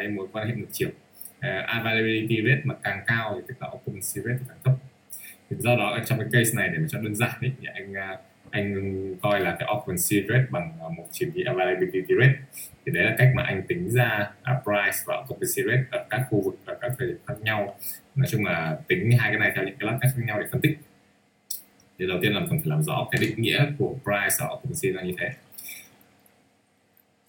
cái mối quan hệ ngược chiều. Uh, availability rate mà càng cao thì tức là occupancy rate càng thấp. Thì do đó trong cái case này để mà cho đơn giản ấy, thì anh uh, anh coi là cái occupancy rate bằng ờ, một chỉ số availability rate. Thì đấy là cách mà anh tính ra à, price và occupancy rate ở các khu vực ở các thời điểm khác nhau. Nói chung là tính hai cái này theo những cái lát cách khác nhau để phân tích. Thì đầu tiên là cần phải làm rõ cái định nghĩa của price và occupancy là như thế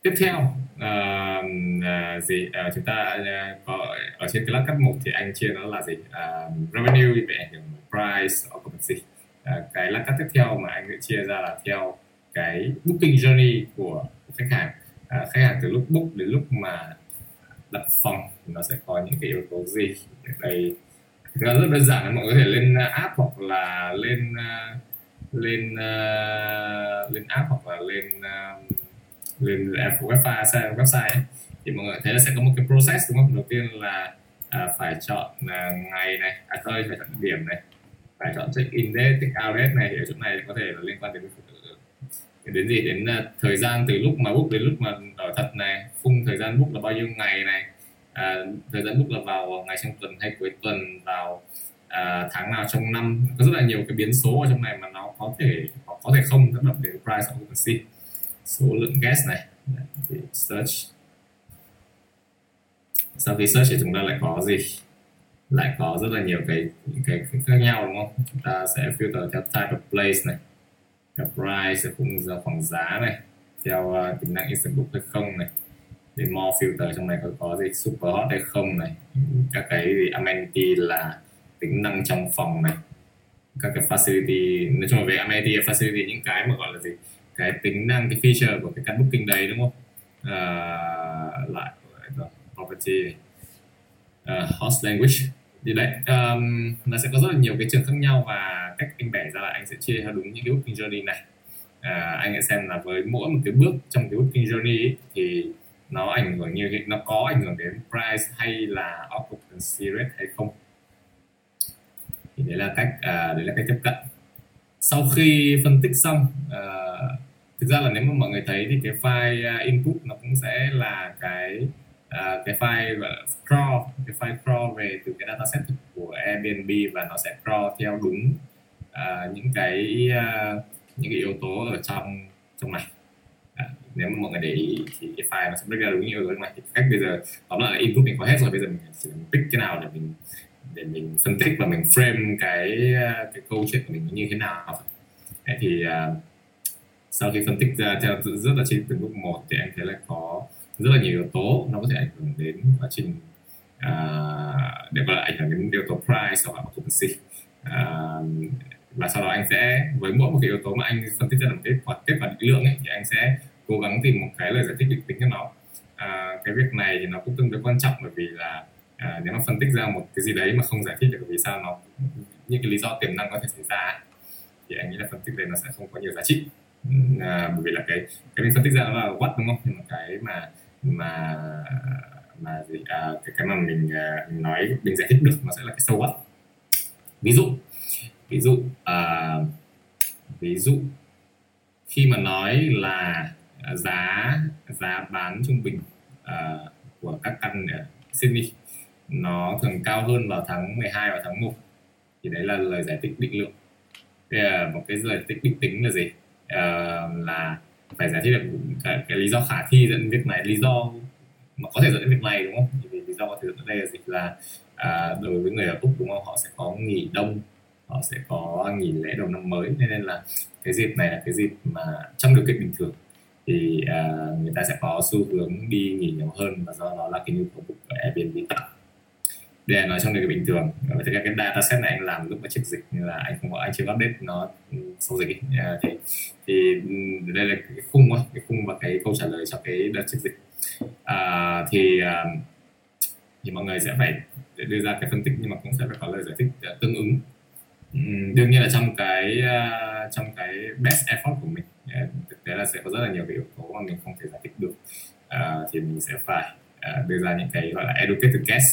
tiếp theo uh, uh, gì? Uh, chúng ta uh, có ở trên cái lát cắt một thì anh chia nó là gì? Uh, revenue về ảnh hưởng price occupancy. Uh, cái lát cắt tiếp theo mà anh sẽ chia ra là theo cái booking journey của, của khách hàng. Uh, khách hàng từ lúc book đến lúc mà đặt phòng nó sẽ có những cái yếu tố gì? Đây thì rất đơn giản là mọi người có thể lên app hoặc là lên uh, lên uh, lên app hoặc là lên uh, lên website à, website ấy, thì mọi người thấy là sẽ có một cái process đúng không? Đầu tiên là à, phải chọn à, ngày này à thôi phải chọn điểm này phải chọn check in date check out date này thì ở chỗ này có thể là liên quan đến đến gì? Đến uh, thời gian từ lúc mà book đến lúc mà đổi thật này khung thời gian book là bao nhiêu ngày này à, thời gian book là vào ngày trong tuần hay cuối tuần vào à, tháng nào trong năm. Có rất là nhiều cái biến số ở trong này mà nó có thể có thể không tác động đến price occupancy số lượng guest này. Thì search. Sau khi search thì chúng ta lại có gì? Lại có rất là nhiều cái những cái khác nhau đúng không? Chúng ta sẽ filter theo type of place này theo price cũng giờ khoảng giá này theo uh, tính năng instant book hay không này. Để more filter trong này có có gì? Super hot hay không này? Các cái gì? Amenity là tính năng trong phòng này. Các cái facility nói chung là về amenity facility những cái mà gọi là gì? Cái tính năng cái feature của cái căn booking đấy đúng không? Uh, lại property uh, host language. Thì đấy um, nó sẽ có rất là nhiều cái trường khác nhau và cách anh bẻ ra là anh sẽ chia theo đúng những cái booking journey này. Uh, anh sẽ xem là với mỗi một cái bước trong cái booking journey ấy, thì nó ảnh hưởng như nó có ảnh hưởng đến price hay là occupancy rate hay không. Thì đấy là cách uh, đấy là cách tiếp cận. Sau khi phân tích xong uh, thực ra là nếu mà mọi người thấy thì cái file à, input nó cũng sẽ là cái uh, cái file gọi là crawl cái file crawl về từ cái dataset của Airbnb và nó sẽ crawl theo đúng uh, những cái uh, những cái yếu tố ở trong trong này à, nếu mà mọi người để ý thì cái file nó sẽ break ra đúng như ở này thì cách bây giờ tóm lại là input mình có hết rồi bây giờ mình chỉ pick cái nào để mình để mình phân tích và mình frame cái cái câu chuyện của mình như thế nào Đấy thì uh, sau khi phân tích ra theo rất là chi từng bước một thì anh thấy là có rất là nhiều yếu tố nó có thể ảnh hưởng đến quá trình uh, để gọi là ảnh hưởng đến yếu tố price hoặc là occupancy uh, à, và sau đó anh sẽ với mỗi một cái yếu tố mà anh phân tích ra một cái hoặc kết quả định lượng ấy, thì anh sẽ cố gắng tìm một cái lời giải thích định tính cho nó. À, cái việc này thì nó cũng tương đối quan trọng bởi vì là à, nếu mà phân tích ra một cái gì đấy mà không giải thích được vì sao nó những cái lý do tiềm năng có thể xảy ra thì anh nghĩ là phân tích này nó sẽ không có nhiều giá trị à, bởi vì là cái cái mình phân tích ra nó là what đúng không? Nhưng mà cái mà mà mà gì à, cái cái mà mình, à, mình nói mình giải thích được nó sẽ là cái so what ví dụ ví dụ à, ví dụ khi mà nói là giá giá bán trung bình à, của các căn ở Sydney nó thường cao hơn vào tháng 12 và tháng 1 thì đấy là lời giải thích định lượng. Thế là một cái lời giải thích định tính là gì? Uh, là phải giải thích được cái, cái lý do khả thi dẫn đến việc này lý do mà có thể dẫn đến việc này đúng không? Vì lý do có thể dẫn đến đây là gì là à, đối với người ở úc đúng không? Họ sẽ có nghỉ đông họ sẽ có nghỉ lễ đầu năm mới nên là cái dịp này là cái dịp mà trong điều kiện bình thường. Thì à, người ta sẽ có xu hướng đi nghỉ nhiều hơn và do đó là cái nhu cầu của Airbnb tăng đây là nói trong điều kiện bình thường. Và thực ra cái data set này anh làm lúc mà trước dịch nên là anh không có anh chưa update nó sau dịch ấy. À, thì thì đây là cái khung thôi cái khung và cái câu trả lời cho cái đợt trước dịch. À, thì à, thì mọi người sẽ phải đưa ra cái phân tích nhưng mà cũng sẽ phải có lời giải thích à, tương ứng. Đương nhiên là trong cái à, trong cái best effort của mình thực tế là sẽ có rất là nhiều cái yếu tố mà mình không thể giải thích được. À, thì mình sẽ phải đưa ra những cái gọi là educated guess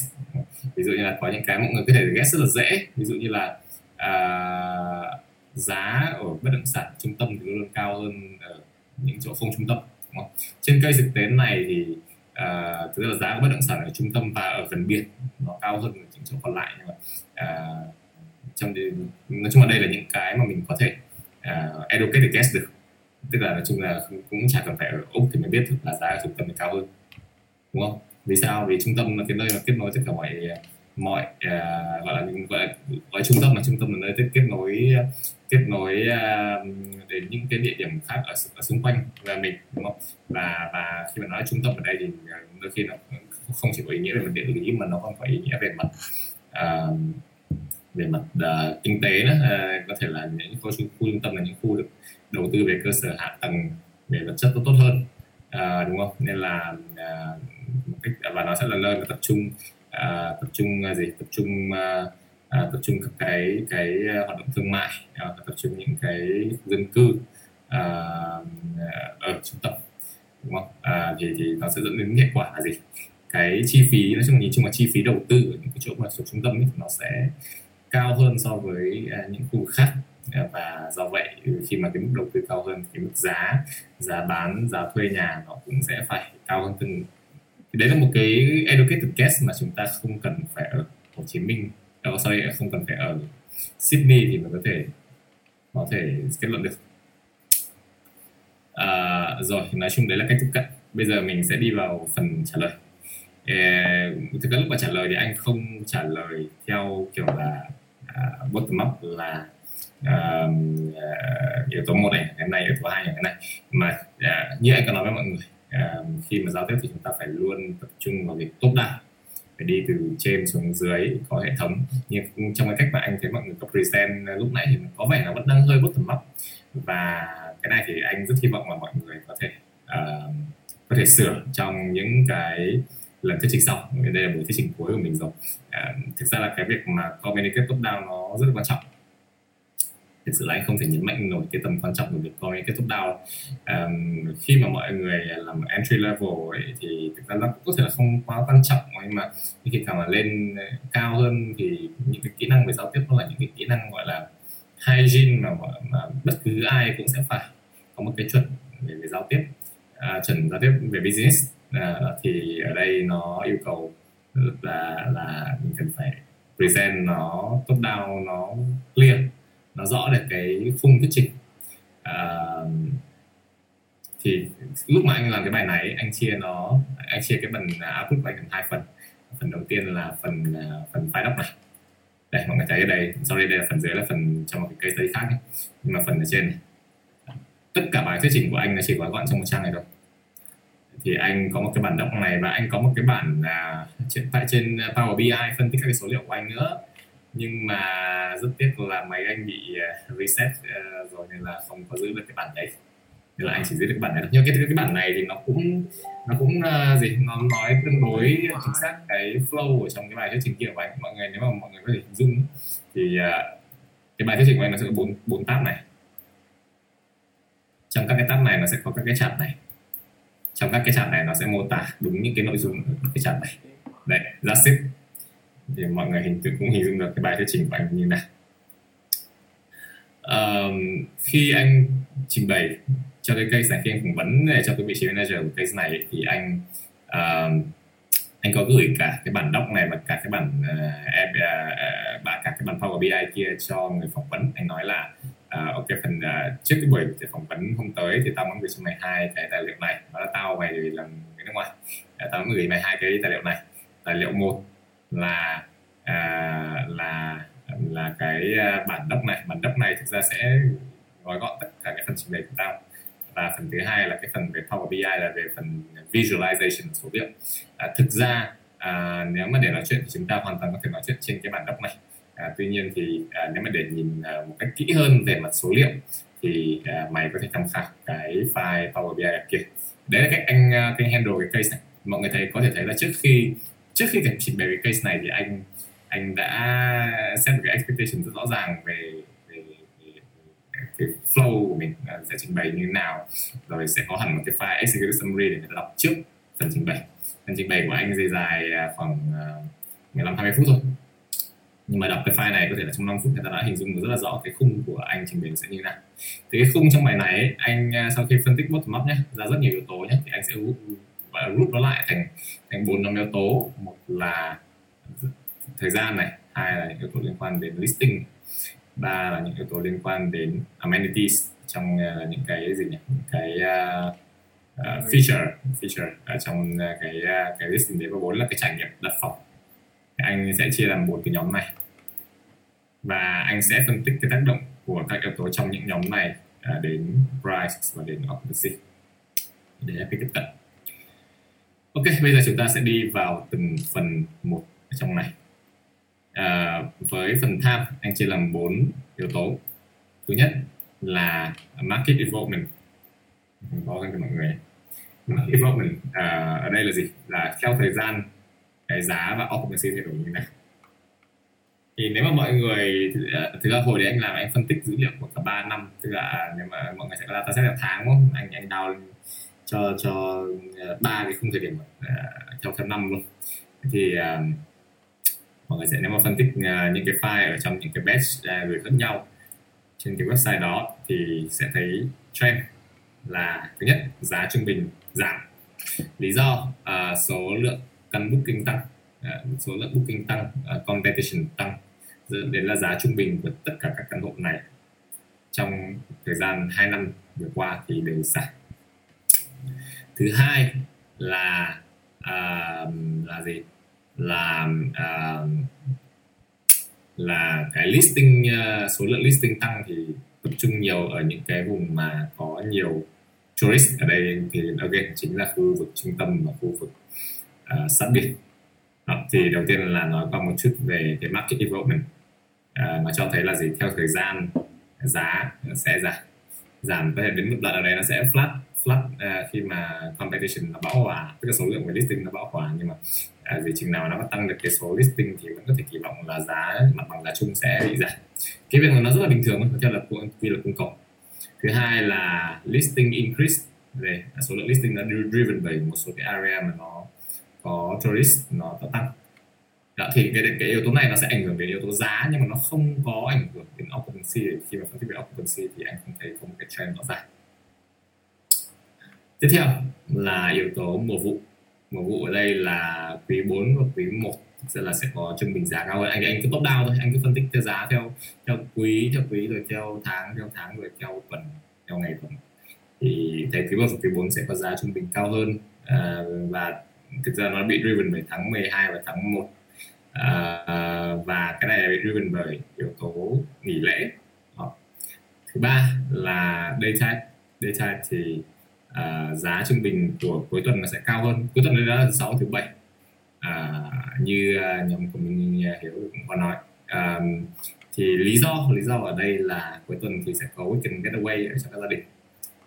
ví dụ như là có những cái mọi người có thể ghét rất là dễ. Ví dụ như là uh, giá ở bất động sản trung tâm thì luôn cao hơn ở những chỗ không trung tâm đúng không? trên cây thực tế này thì uh, thực ra là giá của bất động sản ở trung tâm và ở gần biển nó cao hơn những chỗ còn lại nhưng mà uh, trong nói chung là đây là những cái mà mình có thể uh, educate the guest được. Tức là nói chung là cũng chả cần phải ở úc thì mới biết được là giá ở trung tâm thì cao hơn đúng không? Vì sao? Vì trung tâm là cái nơi mà kết nối tất cả mọi mọi uh, gọi là gọi là gọi trung tâm là trung tâm là nơi kết nối kết nối uh, đến những cái địa điểm khác ở, ở xung quanh và mình đúng không? Và và khi mà nói trung tâm ở đây thì à, đôi khi nó không chỉ có ý nghĩa về mặt địa lý mà nó còn có ý nghĩa về mặt uh, về mặt uh, kinh tế nữa. Uh, có thể là những khu, khu trung tâm là những khu được đầu tư về cơ sở hạ tầng về vật chất tốt tốt hơn à, đúng không? Nên là ờ, cách và nó sẽ là nơi mà tập trung à, tập trung gì? Tập trung à, tập trung các cái cái hoạt động thương mại à, tập trung những cái dân cư à, ở trung tâm đúng không? À, thì thì nó sẽ dẫn đến hệ quả là gì? Cái chi phí nói chung là nhìn chung là chi phí đầu tư ở những cái chỗ mà thuộc trung tâm ấy, nó sẽ cao hơn so với à, những khu khác. Dạ, và do vậy ừ, khi mà cái mức đầu tư cao hơn cái mức giá giá bán giá thuê nhà nó cũng sẽ phải cao hơn từng. Thì đấy là một cái educated guess mà chúng ta không cần phải ở Hồ Chí Minh oh, sorry không cần phải ở Sydney thì mình có thể có thể kết luận được. À, rồi nói chung đấy là cách tiếp cận. Bây giờ mình sẽ đi vào phần trả lời. Thực ra lúc mà trả lời thì anh không trả lời theo kiểu là uh, bottom up là uh, yếu tố một này cái này yếu tố hai này cái này. Mà uh, như anh có nói với mọi người uh, khi mà giao tiếp thì chúng ta phải luôn tập trung vào việc tốt đa, phải đi từ trên xuống dưới có hệ thống. Nhưng trong cái cách mà anh thấy mọi người có present ờ, lúc nãy thì có vẻ là vẫn đang hơi bottom mắt. và cái này thì anh rất hy vọng là mọi người có thể uh, có thể sửa trong những cái lần thuyết trình sau. Đây là buổi thuyết trình cuối của mình rồi. Uh, thực ra là cái việc mà communicate top down nó rất là quan trọng thực sự là anh không thể nhấn mạnh nổi cái tầm quan trọng của việc communicate top down um, khi mà mọi người làm entry level ấy, thì thực ra nó có thể là không quá quan trọng nhưng mà khi càng mà lên ờ, cao hơn thì những cái kỹ năng về giao tiếp nó là những cái kỹ năng gọi là hygiene mà, mà bất cứ ai cũng sẽ phải có một cái chuẩn về, về giao tiếp. À, chuẩn giao tiếp về business. À, thì ở đây nó yêu cầu là là mình cần phải present nó top down nó clear nó rõ được cái khung thuyết trình. À, thì lúc mà anh làm cái bài này anh chia nó anh chia cái phần output của anh thành hai phần. Phần đầu tiên là phần à, phần file doc này. Đây mọi người thấy ở đây sorry đây là phần dưới là phần trong một cái case study khác ấy. nhưng mà phần ở trên này. Tất cả bài thuyết trình của anh nó chỉ gói gọn trong một trang này thôi. Thì anh có một cái bản doc này và anh có một cái bản là trên tại trên Power BI phân tích các cái số liệu của anh nữa nhưng mà rất tiếc là máy anh bị uh, reset uh, rồi nên là không có giữ được cái bản đấy. Nên là anh chỉ giữ được bản này nhưng cái cái bản này thì nó cũng nó cũng uh, gì nó nói tương đối chính xác cái flow ở trong cái bài thuyết trình kia của anh. Mọi người nếu mà mọi người có thể hình dung thì uh, cái bài thuyết trình của anh nó sẽ có bốn bốn tab này. Trong các cái tab này nó sẽ có các cái chart này. Trong các cái chart này nó sẽ mô tả đúng những cái nội dung ở cái chart này. Đấy that's it thì mọi người hình cũng hình dung được cái bài thuyết trình của anh như nào um, khi anh trình bày cho cái case này khi anh phỏng vấn này cho cái vị trí manager của case này thì anh uh, anh có gửi cả cái bản doc này và cả cái bản uh, uh, cả cái bản Power BI kia cho người phỏng vấn. Anh nói là uh, ok phần uh, trước cái buổi phỏng vấn hôm tới thì tao muốn gửi cho mày hai cái tài liệu này. Đó là tao mày làm người nước ngoài. Tao muốn gửi mày hai cái tài liệu này. Tài liệu một là à, là là cái à, bản đốc này. Bản đốc này thực ra sẽ gói gọn tất cả cái phần trình bày của tao. Và phần thứ hai là cái phần về Power BI là về phần visualization số liệu. À, thực ra à, nếu mà để nói chuyện thì chúng ta hoàn toàn có thể nói chuyện trên cái bản đốc này. À, tuy nhiên thì à, nếu mà để nhìn à, một cách kỹ hơn về mặt số liệu thì à, mày có thể tham khảo cái file Power BI kia. Đấy là cách anh à, anh handle cái case này. Mọi người thấy có thể thấy là trước khi trước khi trình bày cái case này thì anh anh đã set một cái expectation rất rõ ràng về, về, cái flow của mình sẽ trình bày như thế nào. Rồi sẽ có hẳn một cái file executive summary để người ta đọc trước phần trình bày. Phần trình bày của anh dây dài à, khoảng à, 15 20 phút thôi. Nhưng mà đọc cái file này có thể là trong 5 phút người ta đã hình dung được rất là rõ cái khung của anh trình bày sẽ như thế nào. Thì cái khung trong bài này anh à, sau khi phân tích bottom up nhé ra rất nhiều yếu tố nhé thì anh sẽ và rút nó lại thành thành bốn nhóm yếu tố. Một là thời gian này hai là những yếu tố liên quan đến listing ba là những yếu tố liên quan đến amenities trong uh, những cái gì nhỉ? Những cái uh, uh, feature feature ở trong uh, cái uh, cái listing đấy. Và bốn là cái trải nghiệm đặt phòng. Anh sẽ chia làm bốn cái nhóm này. Và anh sẽ phân tích cái tác động của các yếu tố trong những nhóm này uh, đến price và đến occupancy. Để cái tiếp cận ok bây giờ chúng ta sẽ đi vào từng phần một trong này. À, với phần tham anh chia làm bốn yếu tố. Thứ nhất là market development có cho mọi người. Market development à, ở đây là gì? Là theo thời gian cái giá và occupancy thay đổi như thế nào. thì nếu mà mọi người à, thực ra hồi đấy anh làm anh phân tích dữ liệu của cả 3 năm. Tức là nếu mà mọi người sẽ là ta sẽ là tháng đúng không? Anh anh đào cho cho ờ, ba cái khung thời điểm uh, trong theo năm luôn. Thì uh, mọi người sẽ nếu mà phân tích uh, những cái file ở trong những cái batch uh, gửi khác nhau trên cái website đó thì sẽ thấy trend là thứ nhất giá trung bình giảm. Lý do uh, số lượng căn booking tăng uh, số lượng booking tăng uh, competition tăng. Dẫn đến là giá trung bình của tất cả các căn hộ này. Trong thời gian 2 năm vừa qua thì đều giảm thứ hai là uh, là gì? Là uh, là cái listing uh, số lượng listing tăng thì tập trung nhiều ở những cái vùng mà có nhiều tourist ở đây. Thì again chính là khu vực trung tâm và khu vực uh, sát biển đó, thì đầu tiên là nói qua một chút về cái market development. Uh, cho thấy là gì? Theo thời gian giá sẽ giảm. Giảm có thể đến một đoạn ở đây nó sẽ flat flat uh, à, khi mà competition nó bão hòa tức là số lượng về listing nó bão hòa nhưng mà uh, gì chừng nào nó tăng được cái số listing thì vẫn có thể kỳ vọng là giá mặt bằng giá chung sẽ bị giảm. Cái việc này nó rất là bình thường theo là quy luật cung cầu thứ hai là listing increase về à, số lượng listing nó driven bởi một số cái area mà nó có tourist nó, nó tăng. Đó, thì cái, cái yếu tố này nó sẽ ảnh hưởng đến yếu tố giá nhưng mà nó không có ảnh hưởng đến occupancy. Khi mà phân tích về occupancy thì anh không thấy có một cái trend rõ ràng tiếp theo là yếu tố mùa vụ. Mùa vụ ở đây là quý 4 và quý 1 sẽ là sẽ có trung bình giá cao. Hơn anh anh cứ top down thôi anh cứ phân tích theo giá theo theo quý theo quý rồi theo tháng theo tháng rồi theo tuần theo ngày tuần. Thì thấy quý 1 và quý 4 sẽ có giá trung bình cao hơn à, và thực ra nó bị driven bởi tháng 12 và tháng 1 à, à, và cái này bị driven bởi yếu tố nghỉ lễ. Đó. thứ ba là daytime. Daytime thì à, giá trung bình của cuối tuần nó sẽ cao hơn. Cuối tuần đó là thứ sáu thứ bảy. À, như à, nhóm của mình à, hiểu cũng có nói. À, thì lý do lý do ở đây là cuối tuần thì sẽ có weekend getaway cho các gia đình.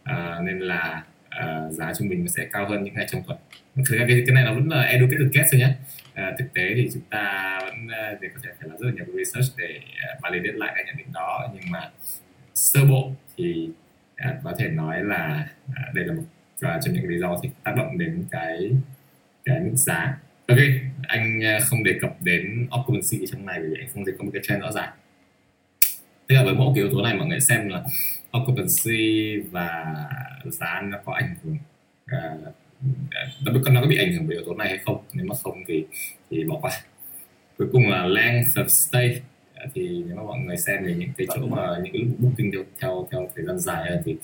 À, nên là à, giá trung bình nó sẽ cao hơn những ngày trong tuần. Thực ra cái, cái này nó vẫn là educated guess thôi nhé à, thực tế thì chúng ta vẫn uh, có thể phải làm rất là nhiều research để à, validate lại cái nhận định đó. Nhưng mà sơ bộ thì À, có thể nói là à, đây là một à, trong những lý do thì tác động đến cái cái mức giá. Ok anh à, không đề cập đến occupancy trong này vì anh không thấy có một cái trend rõ ràng. Tức là với mỗi cái yếu tố này mọi người xem là occupancy và giá nó có ảnh hưởng uh, nó có bị ảnh hưởng bởi yếu tố này hay không? Nếu mà không thì thì bỏ qua. Cuối cùng là length of stay thì nếu mà mọi người xem về những cái chỗ mà những cái lúc booking theo theo theo thời gian dài hơn thì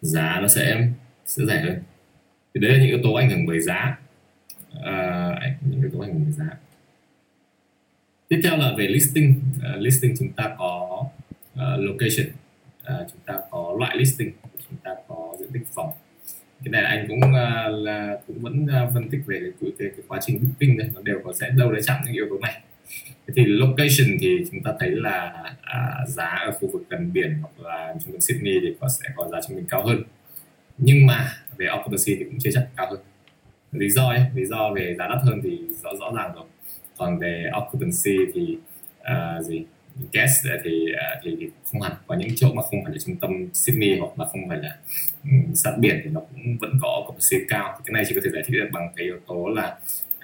giá nó sẽ sẽ rẻ hơn. Thì đấy là những yếu tố ảnh hưởng bởi giá. À, những yếu tố ảnh hưởng bởi giá. Tiếp theo là về listing. Uh, listing chúng ta có uh, location. Uh, chúng ta có loại listing chúng ta có diện tích phòng. Cái này anh cũng uh, là cũng vẫn uh, phân tích về cái, cái, cái quá trình booking này nó đều có sẽ đâu đấy chạm những yếu tố này thì location thì chúng ta thấy là à, giá ở khu vực gần biển hoặc là trung tâm Sydney thì có sẽ có giá trung bình cao hơn. Nhưng mà về occupancy thì cũng chưa chắc cao hơn. Lý do ấy lý do về giá đắt hơn thì rõ rõ ràng rồi. Còn về occupancy thì uh, gì guest thì, uh, thì à, thì không hẳn. Có những chỗ mà không phải là trung tâm Sydney hoặc là không phải là um, sát biển thì nó cũng vẫn có occupancy cao. Thì cái này chỉ có thể giải thích được bằng cái yếu tố là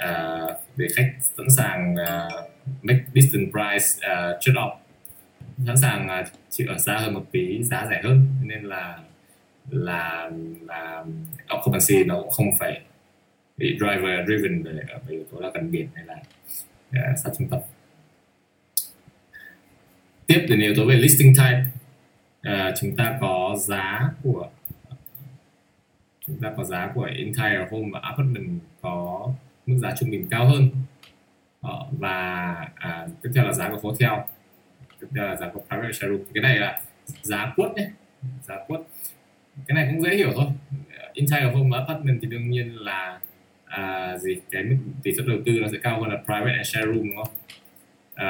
uh, để khách sẵn sàng uh, make distant price uh, trade off. Sẵn sàng uh, chịu ở xa hơn một tí giá rẻ hơn. Nên là là là occupancy nó cũng không phải bị driver driven về về yếu tố là gần biển hay là uh, sát trung tâm. Tiếp đến yếu tố về listing type. Uh, chúng ta có giá của chúng ta có giá của entire home và apartment có mức giá trung bình cao hơn. Ờ, và à, tiếp theo là giá của hotel tiếp theo là giá của private showroom cái này là giá quất nhé. Giá quất. Cái này cũng dễ hiểu thôi. Entire home và apartment thì đương nhiên là à, gì cái mức tỷ suất đầu tư nó sẽ cao hơn là private and share room đúng không? À,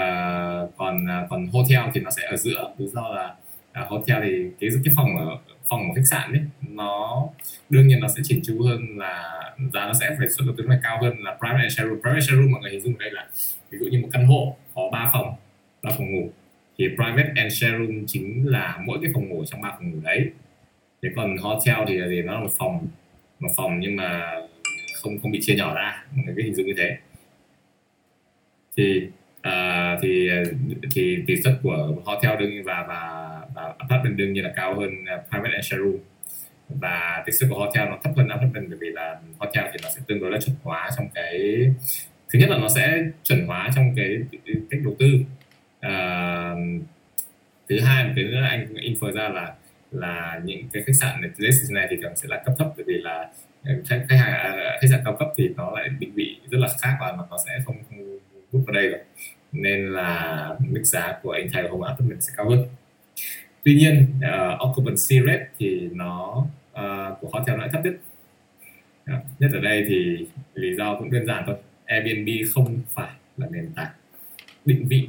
còn à, còn hotel thì nó sẽ ở giữa. Lý do là à, hotel thì cái cái phòng ở phòng của khách sạn ấy, nó đương nhiên nó sẽ chỉnh chu hơn là giá nó sẽ phải xuất đầu tư là cao hơn là private and share room. Private share room mọi người hình dung ở đây là ví dụ như một căn hộ có 3 phòng, ba phòng ngủ, thì private and share room chính là mỗi cái phòng ngủ trong ba phòng ngủ đấy. Thế còn hotel thì là gì? Nó là một phòng một phòng nhưng mà không không bị chia nhỏ ra, mọi người cứ hình dung như thế. Thì à, thì thì tỷ suất của hotel đương nhiên và và, và apartment đương nhiên là cao hơn ờ, private and share room. Và tỷ suất của hotel nó thấp hơn apartment bởi vì là hotel thì nó sẽ tương đối là chuẩn hóa trong cái thứ nhất là nó sẽ chuẩn hóa trong cái cách đầu tư. À, thứ hai một cái nữa là anh infer ra là là những cái khách sạn này này thì thường sẽ là cấp thấp bởi vì là khách khách hàng à, khách sạn cao cấp thì nó lại định vị rất là khác và nó sẽ không, không rút vào đây rồi nên là mức giá của anh thay hôm áp mình sẽ cao hơn tuy nhiên uh, occupancy rate thì nó uh, của hotel nó lại thấp nhất uh, nhất ở đây thì lý do cũng đơn giản thôi Airbnb không phải là nền tảng định vị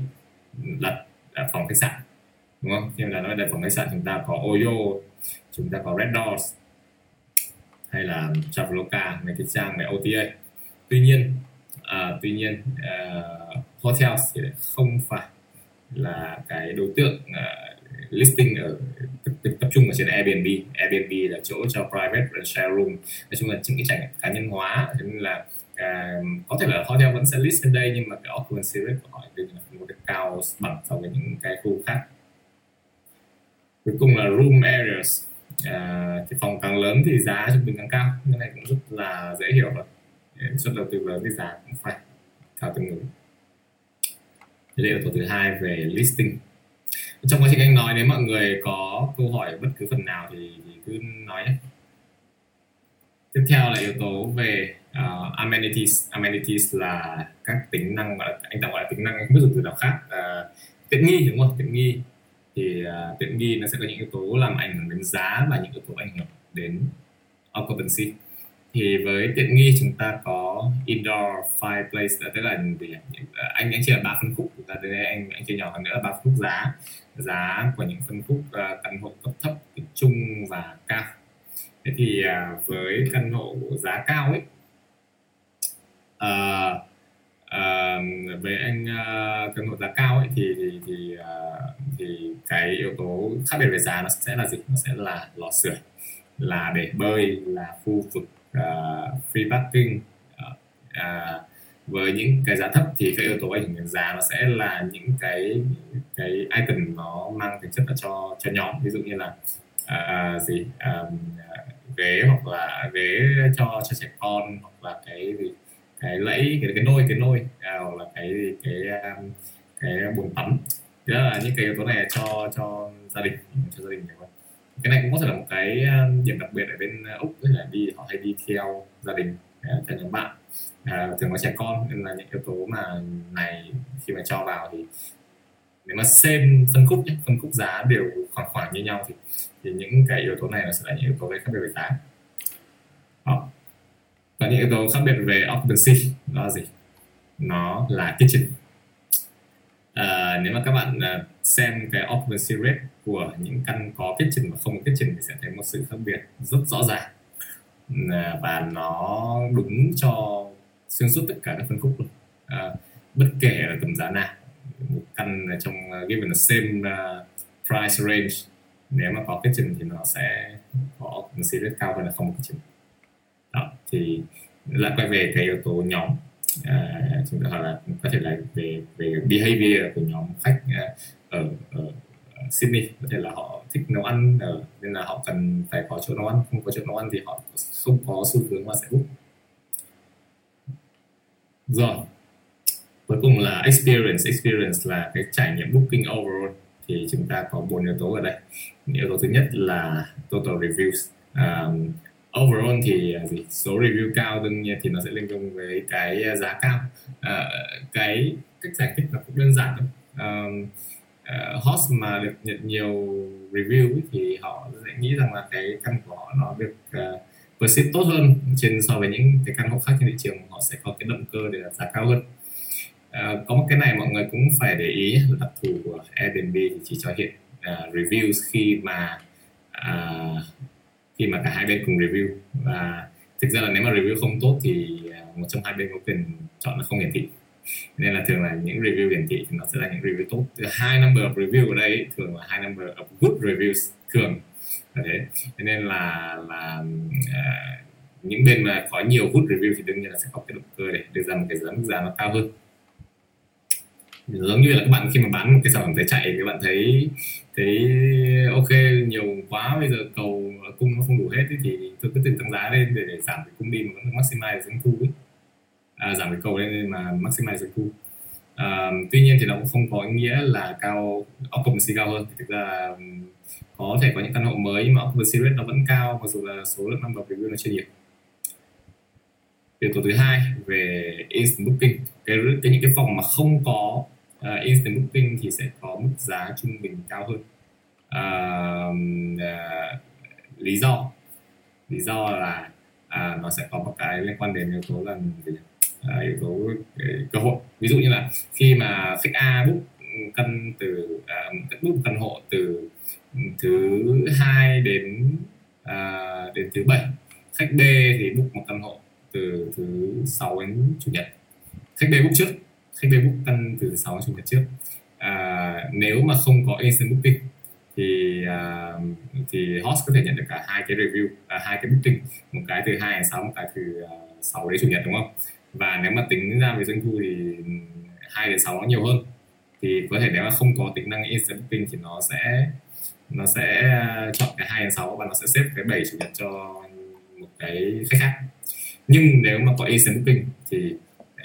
đặt phòng khách sạn đúng không? Nhưng là nói đặt phòng khách sạn chúng ta có Oyo, chúng ta có Red Doors hay là Traveloka mấy cái trang về OTA. Tuy nhiên uh, tuy nhiên uh, hotels thì không phải là cái đối tượng uh, listing ở tập, tập, trung ở trên Airbnb. Airbnb là chỗ cho private share room. Nói chung là những cái trải nghiệm cá nhân hóa cho nên là uh, có thể là hotel vẫn sẽ list trên đây nhưng mà cái occupancy rate của họ là không có cao bằng so với những cái khu khác. Cuối cùng là room areas. À, thì phòng càng lớn thì giá trung bình càng cao. Cái này cũng rất là dễ hiểu rồi suất à, đầu tư lớn thì giá cũng phải cao tương ứng đây là yếu tố thứ hai về listing. Trong quá trình anh nói nếu mọi người có câu hỏi bất cứ phần nào thì, thì cứ nói nhé. Tiếp theo là yếu tố về uh, amenities. Amenities là các tính năng mà anh tạm gọi là tính năng không biết dùng từ nào khác uh, tiện nghi đúng không? Tiện nghi. Thì uh, tiện nghi nó sẽ có những yếu tố làm ảnh hưởng đến giá và những yếu tố ảnh hưởng đến occupancy thì với tiện nghi chúng ta có indoor fireplace tức là anh anh chỉ là ba phân khúc. Chúng ta đây anh anh chia nhỏ hơn nữa là ba phân khúc giá. Giá của những phân khúc uh, căn hộ cấp thấp trung và cao. Thế thì uh, với căn hộ giá cao ấy uh, uh, với anh uh, căn hộ giá cao ấy thì thì thì, uh, thì cái yếu tố khác biệt về giá nó sẽ là gì? Nó sẽ là lò sưởi là để bơi là khu vực uh, free parking uh, với những cái giá thấp thì cái yếu tố ảnh hưởng đến giá nó sẽ là những cái cái item nó mang tính chất là cho cho nhóm. Ví dụ như là uh, gì um, ghế hoặc là ghế cho cho trẻ con hoặc là cái gì cái lẫy cái cái nôi cái nôi à, hoặc là cái cái um, cái bồn tắm. Đó là những cái yếu tố này cho cho gia đình cho gia đình nhiều hơn cái này cũng có thể là một cái ờ, điểm đặc biệt ở bên ờ, úc tức là đi họ hay đi theo gia đình ờ, theo nhóm bạn à, thường có trẻ con nên là những yếu tố mà này khi mà cho vào thì nếu mà xem phân khúc nhé, phân khúc giá đều khoảng khoảng như nhau thì thì những cái yếu tố này nó sẽ là những yếu tố gây khác biệt về giá. Đó và những yếu tố khác biệt về occupancy đó là gì? Nó là kitchen. À, nếu mà các bạn xem cái occupancy rate của những căn có kitchen và không có kitchen thì sẽ thấy một sự khác biệt rất rõ ràng. Và nó đúng cho xuyên suốt tất cả các phân khúc luôn. À, bất kể là tầm giá nào một căn trong à, given the same uh, price range nếu mà có kitchen thì nó sẽ có một sự rất cao hơn là không có kitchen đó thì lại quay về cái yếu tố nhóm. À, chúng ta hỏi là có thể là về về behavior của nhóm khách à, ở Sydney có thể là họ thích nấu ăn ở, nên là họ cần phải có chỗ nấu ăn không có chỗ nấu ăn thì họ không có xu hướng mà sẽ book rồi cuối cùng là experience. Experience là cái trải nghiệm booking overall. Thì chúng ta có bốn yếu tố ở đây. Yếu tố thứ nhất là total reviews. Um, overall thì ờ, gì? Số review cao đương nhiên thì nó sẽ liên quan với cái giá cao. Uh, cái cách giải thích nó cũng đơn giản thôi. Um, uh, host mà được nhận nhiều review ấy, thì họ sẽ nghĩ rằng là cái căn của họ nó được uh, perceive tốt hơn trên so với những cái căn hộ khác trên thị trường họ sẽ có cái động cơ để giá cao hơn. Uh, có một cái này mọi người cũng phải để ý là đặc thù của Airbnb thì chỉ cho hiện uh, reviews khi mà uh, khi mà cả hai bên cùng review. Và thực ra là nếu mà review không tốt thì một trong hai bên có quyền chọn là không hiển thị nên là thường là những review hiển thị thì nó sẽ là những review tốt. Hai number of review ở đây thường là hai number of good reviews thường. Là thế. Nên là là uh, những bên mà có nhiều good review thì đương nhiên là sẽ có cái động cơ để đưa ra một cái giá mức giá nó cao hơn. Giống như là các bạn khi mà bán một cái sản phẩm để chạy thì bạn thấy thấy ok nhiều quá bây giờ cầu cung nó không đủ hết thì tôi cứ tự tăng giá lên để, để giảm cái cung đi mà vẫn maximize doanh thu ấy à, giảm cái cầu lên mà maximize doanh thu à, tuy nhiên thì nó cũng không có ý nghĩa là cao occupancy cao hơn. Thì thực ra là có thể có những căn hộ mới nhưng mà occupancy rate nó vẫn cao mặc dù là số lượng number review nó chưa nhiều. Yếu tố thứ hai về instant booking. Cái, cái những cái phòng mà không có uh, instant booking thì sẽ có mức giá trung bình cao hơn. Uh, uh, lý do. Lý do là uh, nó sẽ có một cái liên quan đến yếu tố là uh, yếu tố cơ hội. Ví dụ như là khi mà khách A book căn từ uh, book căn hộ từ ừ, thứ hai đến uh, đến thứ bảy khách B thì book một căn hộ từ thứ sáu đến chủ nhật. Khách B book trước khách B book căn từ thứ sáu đến chủ nhật trước. À, nếu mà không có instant booking thì uh, thì host có thể nhận được cả hai cái review à, hai cái booking một cái từ hai đến sáu một cái từ sáu đến chủ nhật đúng không? Và nếu mà tính ra về doanh thu thì hai đến sáu nó nhiều hơn. Thì có thể nếu mà không có tính năng instant booking thì nó sẽ nó sẽ chọn cái hai đến sáu và nó sẽ xếp cái bảy chủ nhật cho một cái khách khác. Nhưng nếu mà có instant booking thì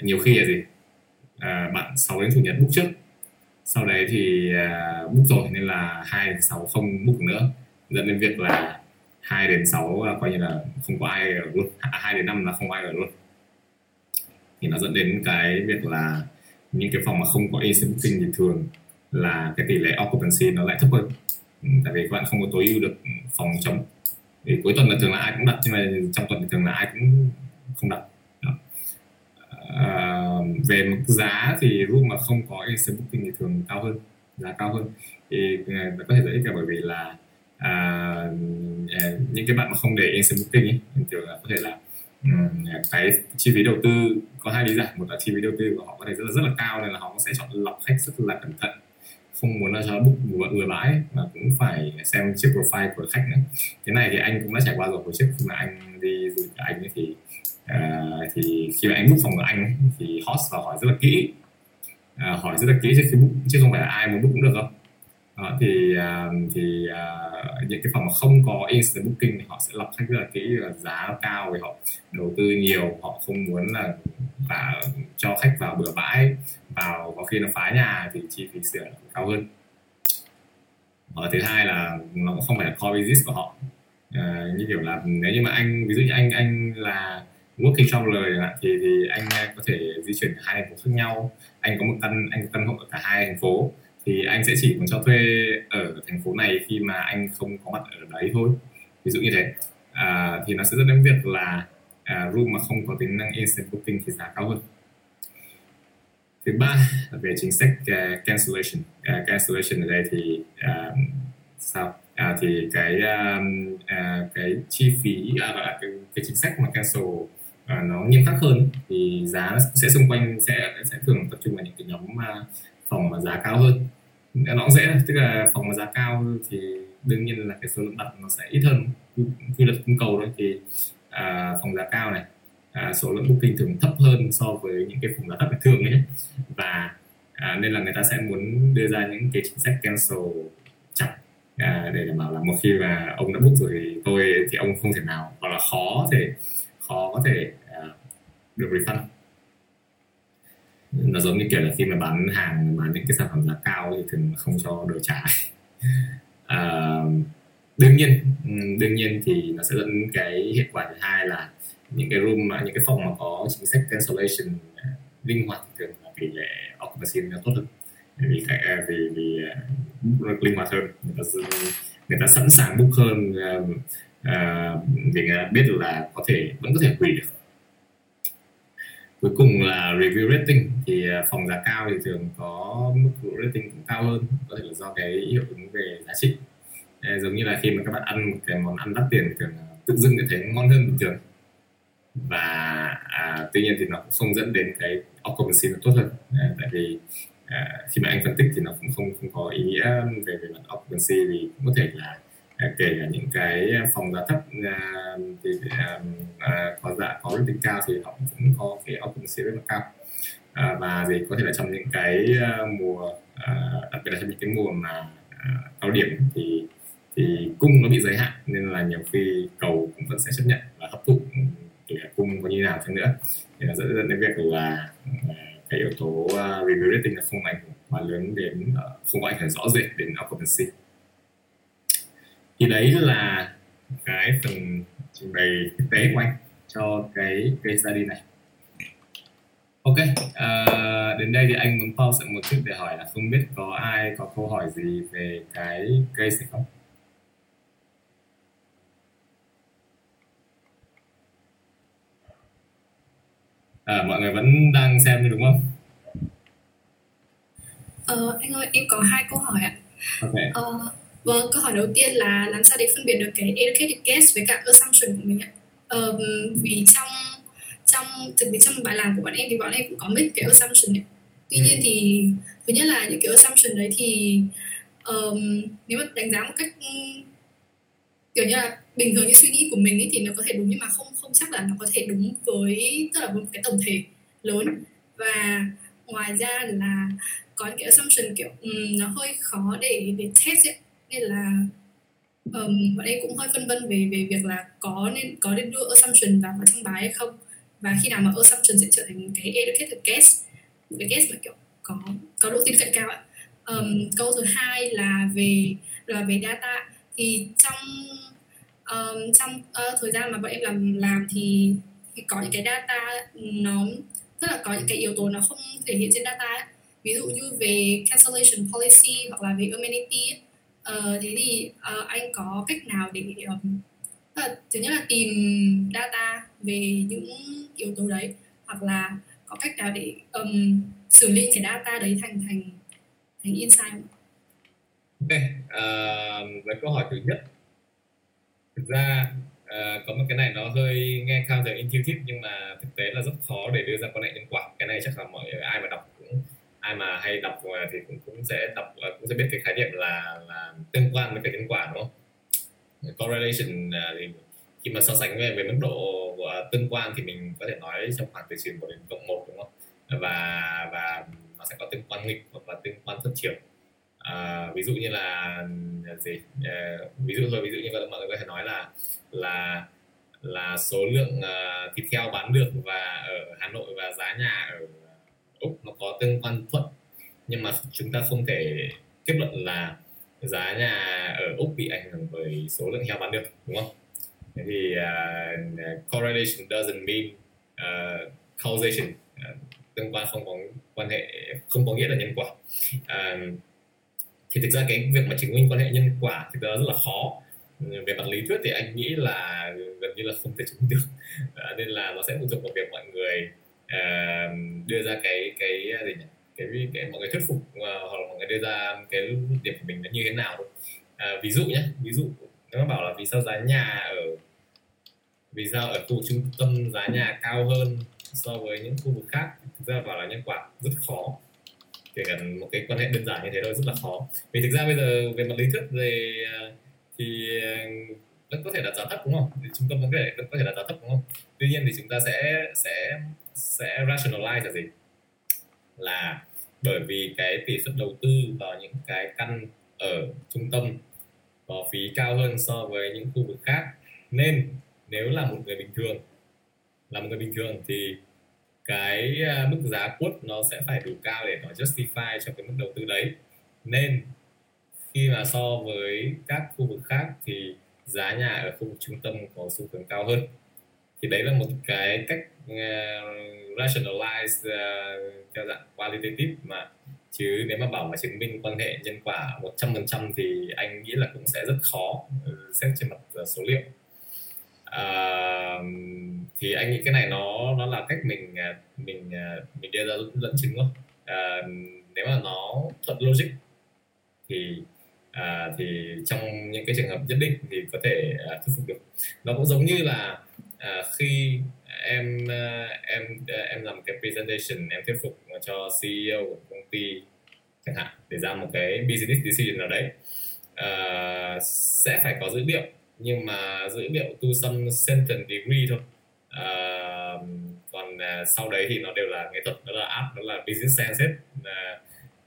nhiều khi là gì? À, bạn 6 đến chủ nhật book trước. Sau đấy thì uh, book rồi nên là hai đến sáu không book nữa. Dẫn đến việc là hai đến sáu coi như là không có ai ở luôn. À, hai đến năm là không ai ở luôn thì nó dẫn đến cái việc là những cái phòng mà không có instant booking thì thường là cái tỷ lệ occupancy nó lại thấp hơn. Ừ, tại vì các bạn không có tối ưu được phòng trống thì cuối tuần là thường là ai cũng đặt nhưng mà trong tuần thì thường là ai cũng không đặt. À, về mức giá thì room mà không có instant booking thì thường cao hơn giá cao hơn. Thì à, có thể giải thích là bởi vì là à, những cái bạn mà không để instant booking ấy, thường là có thể là Ừ, cái chi phí đầu tư có hai lý giải. Một là chi phí đầu tư của họ có thể rất là rất là cao nên là họ sẽ chọn lọc khách rất là cẩn thận. Không muốn là cho book vừa vừa bãi mà cũng phải xem chiếc profile của khách nữa. Cái này thì anh cũng đã trải qua rồi. Hồi trước khi mà anh đi du lịch anh ấy thì uh, thì khi mà anh book phòng của anh ấy, thì host vào hỏi rất là kỹ. Uh, hỏi rất là kỹ trước khi book chứ không phải là ai muốn book cũng được không đó, thì uh, thì uh, những cái phòng mà không có instant booking thì họ sẽ lọc khách rất là kỹ là giá cao vì họ đầu tư nhiều họ không muốn là và cho khách vào bừa bãi vào có khi nó phá nhà thì chi phí sửa cao hơn. Và thứ hai là nó cũng không phải là core business của họ. À, như kiểu là nếu như mà anh ví dụ như anh anh là working traveler lời thì thì anh có thể di chuyển hai thành phố khác nhau. Anh có một căn anh có căn hộ ở cả hai thành phố thì anh sẽ chỉ muốn cho thuê ở thành phố này khi mà anh không có mặt ở đấy thôi. Ví dụ như thế. À, thì nó sẽ dẫn đến việc là à, room mà không có tính năng instant booking thì giá cao hơn. Thứ ba là về chính sách uh, cancellation. Uh, cancellation ở đây thì uh, sao? À, thì cái um, uh, cái chi phí à, gọi là cái, cái chính sách mà cancel uh, nó nghiêm khắc hơn thì giá sẽ xung quanh sẽ sẽ thường tập trung vào những cái nhóm uh, phòng mà giá cao hơn. Nó cũng dễ tức là phòng mà giá cao thì đương nhiên là cái số lượng đặt nó sẽ ít hơn. Quy luật cung cầu thôi thì à, phòng giá cao này à, số lượng booking thường thấp hơn so với những cái phòng giá thấp bình thường ấy và à, nên là người ta sẽ muốn đưa ra những cái chính sách cancel chặt à, để đảm bảo là một khi mà ông đã book rồi thì tôi thì ông không thể nào hoặc là khó thể khó có thể à, được refund nó giống như kiểu là khi mà bán hàng bán những cái sản phẩm giá cao thì thường không cho đổi trả. À, đương nhiên ừ, đương nhiên thì nó sẽ dẫn cái hiệu quả thứ hai là những cái room những cái phòng mà có chính sách cancellation à, linh hoạt thì thường là tỷ lệ occupancy nó tốt hơn. Vì cái à, vì vì uh, linh hoạt hơn người ta người ta sẵn sàng book hơn uh, uh, vì người ta biết là có thể vẫn có thể hủy được cuối cùng là review rating. Thì à, phòng giá cao thì thường có mức rating cũng cao hơn có thể là do cái hiệu ứng về giá trị. Giống như là khi mà các bạn ăn một cái món ăn đắt tiền thì thường tự dưng thấy ngon hơn bình thường. Và à, tuy nhiên thì nó cũng không dẫn đến cái occupancy nó tốt hơn. À, tại vì à, khi mà anh phân tích thì nó cũng không không có ý nghĩa về về mặt occupancy vì cũng có thể là à, kể cả những cái phòng giá thấp à, thì à, à, có cao thì họ cũng có cái occupancy rất là cao. À, và gì có thể là trong những cái uh, mùa uh, đặc biệt là trong những cái mùa mà uh, cao điểm thì thì cung nó bị giới hạn nên là nhiều khi cầu cũng vẫn sẽ chấp nhận và hấp thụ kể cả cung có như nào chăng nữa. Thì nó dẫn đến việc là cái yếu tố uh, review rating là không ảnh hưởng quá lớn đến uh, không có ảnh hưởng rõ rệt đến occupancy. Thì đấy là cái phần trình bày thực tế của anh cho cái case study này. Ok uh, đến đây thì anh muốn pause một chút để hỏi là không biết có ai có câu hỏi gì về cái case này không? À, mọi người vẫn đang xem đúng không? Ờ, anh ơi em có hai câu hỏi ạ. Okay. ờ, vâng câu hỏi đầu tiên là làm sao để phân biệt được cái educated guess với cả assumption của mình ạ ờ, vì trong trong thực tế trong bài làm của bọn em thì bọn em cũng có mấy cái assumption ấy. tuy nhiên thì thứ nhất là những cái assumption đấy thì um, nếu mà đánh giá một cách kiểu như là bình thường như suy nghĩ của mình ấy, thì nó có thể đúng nhưng mà không không chắc là nó có thể đúng với tức là một cái tổng thể lớn và ngoài ra là có những cái assumption kiểu um, nó hơi khó để để test ấy. nên là um, bọn em cũng hơi phân vân về về việc là có nên có nên đưa assumption vào vào trong bài hay không và khi nào mà assumption sẽ trở thành cái educated guess một cái guess mà kiểu có có độ tin cậy cao ạ um, câu thứ hai là về là về data thì trong um, trong uh, thời gian mà bọn em làm làm thì, thì có những cái data nó tức là có những cái yếu tố nó không thể hiện trên data ấy. ví dụ như về cancellation policy hoặc là về amenity ấy. Uh, thế thì uh, anh có cách nào để um, là, thứ nhất là tìm data về những yếu tố đấy hoặc là có cách nào để um, xử lý cái data đấy thành thành thành insight không? Ok, ờ, uh, với câu hỏi thứ nhất thực ra uh, có một cái này nó hơi nghe counter intuitive nhưng mà thực tế là rất khó để đưa ra quan hệ nhân quả cái này chắc là mọi ai mà đọc ai mà hay đọc ờ, thì cũng cũng sẽ đọc ờ, cũng sẽ biết cái khái niệm là là tương quan với cái nhân quả đúng không? Correlation uh, thì khi mà so sánh về về mức độ của tương quan thì mình có thể nói trong khoảng từ trừ một đến cộng một đúng không? Và và nó sẽ có tương quan nghịch hoặc là tương quan phát chiều. À, ví dụ như là gì? À, ví dụ rồi ví dụ như mọi người có thể nói là là là số lượng uh, thịt heo bán được và ở Hà Nội và giá nhà ở Úc nó có tương quan thuận. Nhưng mà chúng ta không thể kết luận là giá nhà ở Úc bị ảnh hưởng bởi số lượng heo bán được đúng không? Thế thì uh, correlation doesn't mean uh, causation. Uh, tương quan không có quan hệ không có nghĩa là nhân quả. Uh, thì thực ra cái việc mà chứng minh quan hệ nhân quả thì nó rất là khó. Về mặt lý thuyết thì anh nghĩ là gần như là không thể chứng minh được. À, nên là nó sẽ phụ thuộc vào việc mọi người À, đưa ra cái cái à, gì nhỉ? Cái, cái mọi người thuyết phục uh, hoặc là mọi người đưa ra cái điểm của mình là như thế nào à, ví dụ nhé ví dụ nếu mà bảo là vì sao giá nhà ở vì sao ở khu trung tâm giá nhà cao hơn so với những khu vực khác? Thực ra bảo là nhân quả rất khó. Kể cả một cái quan hệ đơn giản như thế thôi rất là khó. Vì thực ra bây giờ về mặt lý thuyết về thì vẫn có thể đặt giá thấp đúng không? Thì trung tâm vẫn có thể vẫn có thể đặt giá thấp đúng không? Tuy nhiên thì chúng ta sẽ sẽ rationalize là gì? Là bởi vì cái tỷ suất đầu tư vào những cái căn ở trung tâm có phí cao hơn so với những khu vực khác. Nên nếu là một người bình thường, là một người bình thường thì cái à, mức giá quất nó sẽ phải đủ cao để nó justify cho cái mức đầu tư đấy. Nên khi mà so với các khu vực khác thì giá nhà ở khu vực trung tâm có xu hướng cao hơn thì đấy là một cái cách uh, rationalize uh, theo dạng qualitative mà. Chứ nếu mà bảo mà chứng minh quan hệ nhân quả 100% thì anh nghĩ là cũng sẽ rất khó ừ, xét trên mặt uh, số liệu. Uh, thì anh nghĩ cái này nó nó là cách mình mình mình đưa ra dẫn chứng thôi. Uh, nếu mà nó thuận logic thì à, thì trong những cái trường hợp nhất định thì có thể à, thuyết phục được. Nó cũng giống như là à, khi em à, em à, em làm cái presentation em thuyết phục cho CEO của công ty chẳng hạn để ra một cái business decision nào đấy à, sẽ phải có dữ liệu. Nhưng mà dữ liệu to some certain degree thôi. À, còn à, sau đấy thì nó đều là nghệ thuật nó là app nó là business sense hết. À,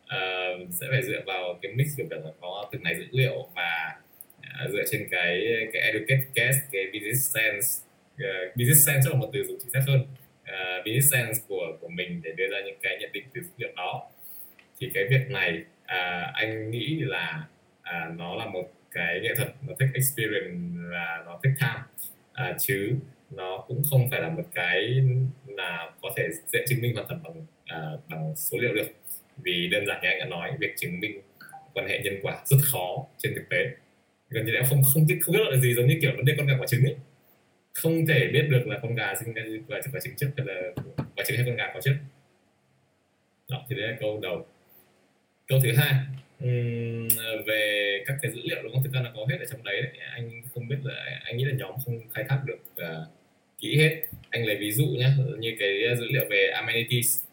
à, sẽ phải dựa vào cái mix kiểu là có từng này dữ liệu và à, dựa trên cái cái educate case cái business sense uh, business sense là một từ dùng chính xác hơn. Uh, business sense của của mình để đưa ra những cái nhận định từ dữ liệu đó. Thì cái việc này uh, anh nghĩ là uh, nó là một cái nghệ thuật nó thích experience và nó thích tham. Uh, chứ nó cũng không phải là một cái là có thể dễ chứng minh hoàn toàn bằng uh, bằng số liệu được. Vì đơn giản như anh đã nói việc chứng minh quan hệ nhân quả rất khó trên thực tế. Gần như là không không biết không biết là gì giống như kiểu vấn đề con gà quả trứng ấy không thể biết được là con gà sinh ra quả, quả trứng trước hay là quả trứng hay con gà có trước. Đó thì đấy là câu đầu. Câu thứ hai uhm, về các cái dữ liệu đúng không? Thực ra là có hết ở trong đấy, đấy. anh không biết là anh nghĩ là nhóm không khai thác được uh, kỹ hết. Anh lấy ví dụ nhé như cái dữ liệu về amenities.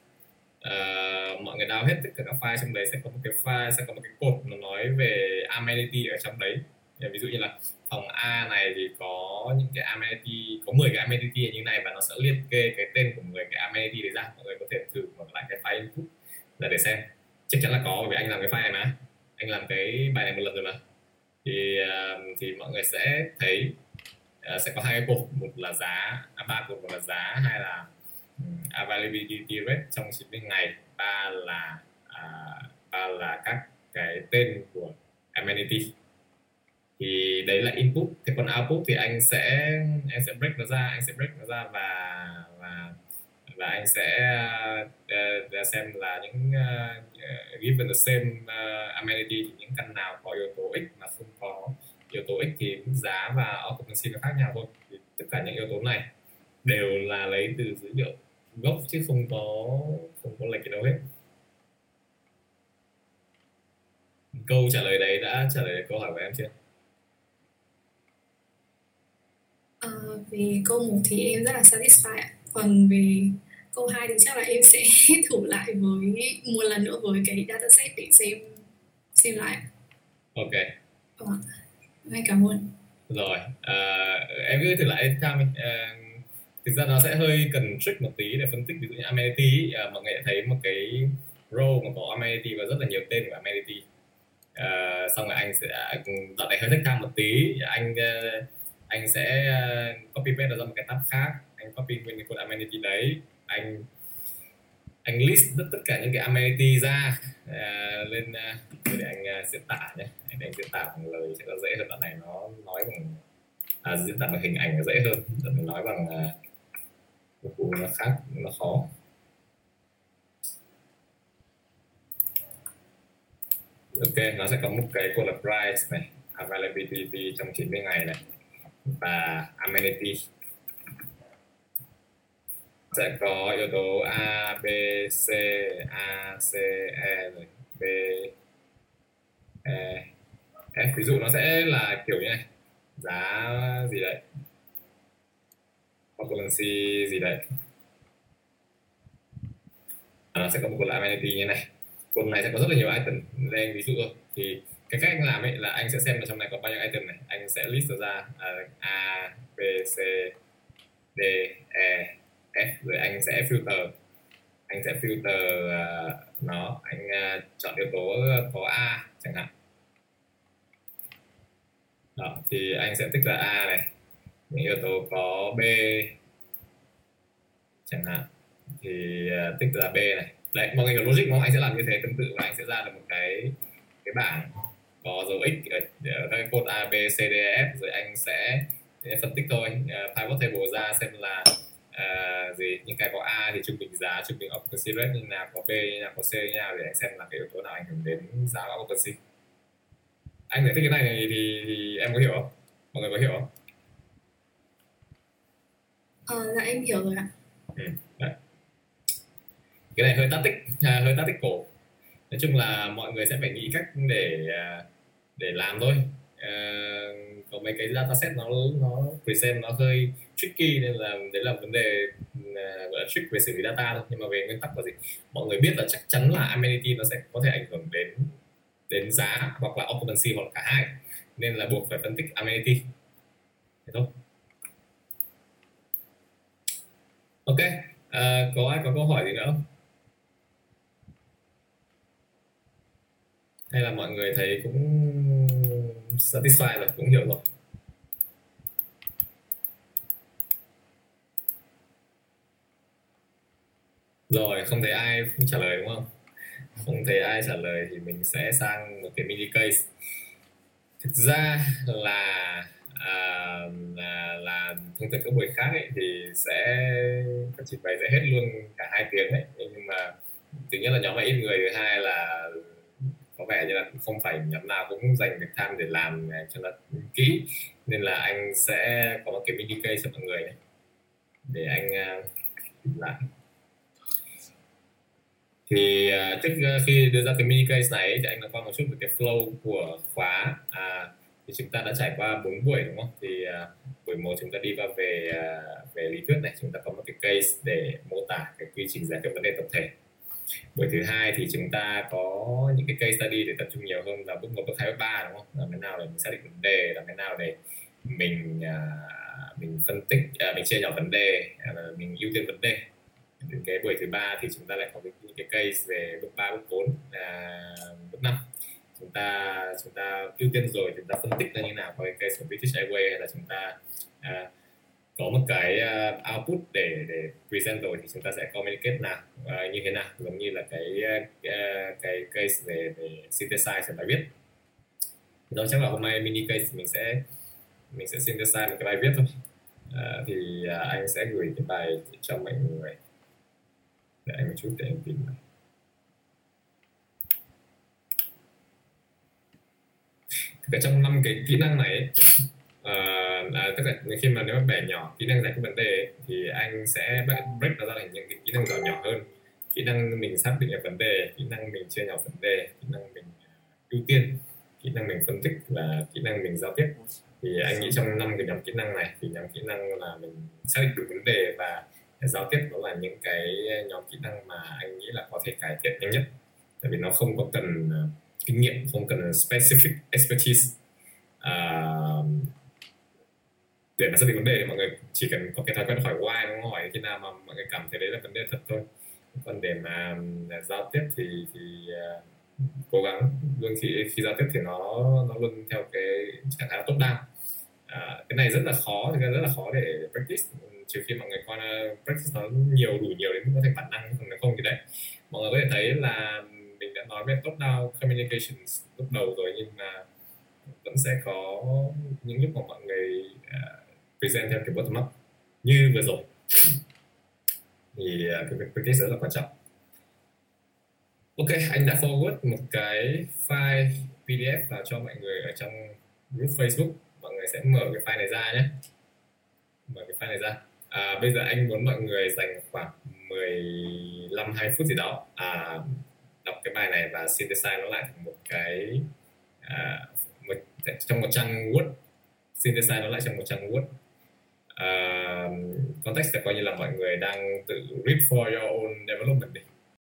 Uh, mọi người đào hết tất cả các file trong đấy sẽ có một cái file sẽ có một cái cột nó nói về amenity ở trong đấy ví dụ như là phòng A này thì có những cái amenity có 10 cái amenity như này và nó sẽ liệt kê cái tên của 10 cái amenity đấy ra. Mọi người có thể thử mở lại cái file input là để xem. Chắc chắn là có bởi vì anh làm cái file này mà. Anh làm cái bài này một lần rồi mà. Thì ờ, thì mọi người sẽ thấy ờ, sẽ có hai cái cột một là giá à, ba cột một là giá hai là ừ, availability rate trong 90 ngày ba là à, ba là các cái tên của amenity thì đấy là input. Thì còn output thì anh sẽ anh sẽ break nó ra anh sẽ break nó ra và và và anh sẽ uh, xem là những uh, given the same uh, amenity thì những căn nào có yếu tố x mà không có yếu tố x thì giá và occupancy nó khác nhau thôi. Thì tất cả những yếu tố này đều là lấy từ dữ liệu gốc chứ không có không có lệch gì đâu hết. Câu trả lời đấy đã trả lời câu hỏi của em chưa? À, về câu một thì em rất là satisfied còn về câu 2 thì chắc là em sẽ thử lại với một lần nữa với cái dataset để xem xem lại. Ok. À, anh cảm ơn. Rồi à, em cứ thử lại tham à, thực ra nó sẽ hơi cần trick một tí để phân tích ví dụ như amenity à, mọi người thấy một cái row mà có amenity và rất là nhiều tên của amenity. À, xong rồi anh sẽ đoạn này hơi thích tham một tí. Anh uh, anh sẽ ờ, copy paste nó ra một cái tab khác. Anh copy nguyên cái code amenity đấy. Anh anh list tất, tất cả những cái amenity ra uh, lên uh, để anh uh, diễn tả nhé. Để anh diễn tả bằng lời sẽ dễ hơn. Đoạn này nó nói bằng à, diễn tả bằng hình ảnh dễ hơn. Đoạn nói bằng uh, cụ nó khác nó khó. Ok nó sẽ có một cái cột là price này. Availability trong 90 ngày này và amenity sẽ có yếu tố A, B, C, A, C, E rồi B, E, F. Ví dụ nó sẽ là kiểu như này. Giá gì đấy? Occupancy gì đấy? Nó sẽ có một cột amenity như này. Cột này sẽ có rất là nhiều item. Lên ví dụ thôi. Thì cái cách anh làm ấy là anh sẽ xem là trong này có bao nhiêu item này. Anh sẽ list ra uh, a b c d e f. Rồi anh sẽ filter. Anh sẽ filter uh, nó. Anh uh, chọn yếu tố có a chẳng hạn. Đó thì anh sẽ tích là a này. Những yếu tố có b chẳng hạn. Thì uh, tích là b này. Đấy mọi người hiểu logic không? Anh sẽ làm như thế tương tự và anh sẽ ra được một cái cái bảng có dấu x ở, ở các cột a b c d e f rồi anh sẽ phân tích thôi. Uh, pivot table ra xem là uh, gì những cái có a thì trung bình giá trung bình occupancy rate như nào có b như nào có c như nào để anh xem là cái yếu tố nào ảnh hưởng đến giá occupancy. Anh giải thích cái này thì, thì, thì em có hiểu không? Mọi người có hiểu không? Ờ dạ em hiểu rồi ạ. Ừ, đấy. cái này hơi tích à, hơi tích cổ nói chung là mọi người sẽ phải nghĩ cách để à, để làm thôi. À, có mấy cái dataset nó nó present nó hơi tricky nên là đấy là vấn đề à, gọi là trick về xử lý data thôi. Nhưng mà về nguyên tắc là gì? Mọi người biết là chắc chắn là amenity nó sẽ có thể ảnh hưởng đến đến giá hoặc là occupancy hoặc là cả hai. Nên là buộc phải phân tích amenity. Thế thôi. Ok à, có ai có câu hỏi gì nữa không? Hay là mọi người thấy cũng satisfied rồi cũng hiểu rồi. Rồi không thấy ai trả lời đúng không? Không thấy ai trả lời thì mình sẽ sang một cái mini case. Thực ra là à, là, là thông thường các buổi khác ấy, thì sẽ các trình bày sẽ hết luôn cả hai tiếng đấy. Nhưng mà thứ nhất là nhóm này ít người thứ hai là có vẻ như là không phải nhóm nào cũng dành được time để làm à, cho nó kỹ. Nên là anh sẽ có một cái mini case cho mọi người đấy để anh uh, lại. Thì uh, trước khi đưa ra cái mini case này thì anh đã qua một chút về cái flow của khóa. À, thì chúng ta đã trải qua bốn buổi đúng không? Thì uh, buổi một chúng ta đi vào về uh, về lý thuyết này. Chúng ta có một cái case để mô tả cái quy trình giải quyết vấn đề tổng thể buổi thứ hai thì chúng ta có những cái case study để tập trung nhiều hơn là bước một bước hai bước ba đúng không? Làm thế nào để mình xác định vấn đề làm thế nào để mình uh, mình phân tích uh, mình chia nhỏ vấn đề uh, mình ưu tiên vấn đề. Đến cái buổi thứ ba thì chúng ta lại có những cái case về bước ba bước bốn uh, bước năm. Chúng ta chúng ta ưu tiên rồi chúng ta phân tích ra như nào có cái case của British Airways hay là chúng ta uh, có một cái uh, output để để present rồi thì chúng ta sẽ communicate nào uh, như thế nào giống như là cái uh, cái case về về synthesize bài viết. Đó chắc là hôm nay mini case mình sẽ mình sẽ synthesize một cái bài viết thôi. Uh, thì uh, anh sẽ gửi cái bài cho mọi người để anh một chút để anh tìm Thực ra trong năm cái kỹ năng này uh, là tức là khi mà nếu mà bẻ nhỏ kỹ năng giải quyết vấn đề thì anh sẽ break nó ra thành những cái kỹ năng nhỏ nhỏ hơn. Kỹ năng mình xác định được vấn đề kỹ năng mình chia nhỏ vấn đề kỹ năng mình ờ, ưu tiên kỹ năng mình phân tích và kỹ năng mình giao tiếp. Thì anh nghĩ trong năm cái nhóm kỹ năng này thì nhóm kỹ năng là mình xác định được vấn đề và giao tiếp đó là những cái nhóm kỹ năng mà anh nghĩ là có thể cải thiện nhanh nhất. Tại vì nó không có cần ờ, kinh nghiệm không cần specific expertise. Uh, để mà xác định vấn đề thì mọi người chỉ cần có cái thói quen hỏi why đúng không? Hỏi khi nào mà mọi người cảm thấy đấy là vấn đề thật thôi. Còn để mà à, giao tiếp thì thì uh, cố gắng. Luôn khi khi giao tiếp thì nó nó luôn theo cái trạng thái tốt down. À, cái này rất là khó thì rất là khó để practice. Trừ khi mọi người coi practice nó nhiều đủ nhiều đến mức có thể bản năng còn nếu không thì đấy. Mọi người có thể thấy là mình đã nói về top down communications lúc đầu rồi nhưng mà vẫn sẽ có những lúc mà mọi người uh, present theo kiểu bottom up như vừa rồi. Thì à, cái việc practice rất là quan trọng. Ok anh đã forward một cái file pdf vào cho mọi người ở trong group facebook. Mọi người sẽ mở cái file này ra nhé. Mở cái file này ra. À, bây giờ anh muốn mọi người dành khoảng 15 20 phút gì đó à, đọc cái bài này và synthesize nó lại thành một cái à, một, trong một trang Word. Synthesize nó lại trong một trang Word uh, context là coi như là mọi người đang tự rip for your own development đi.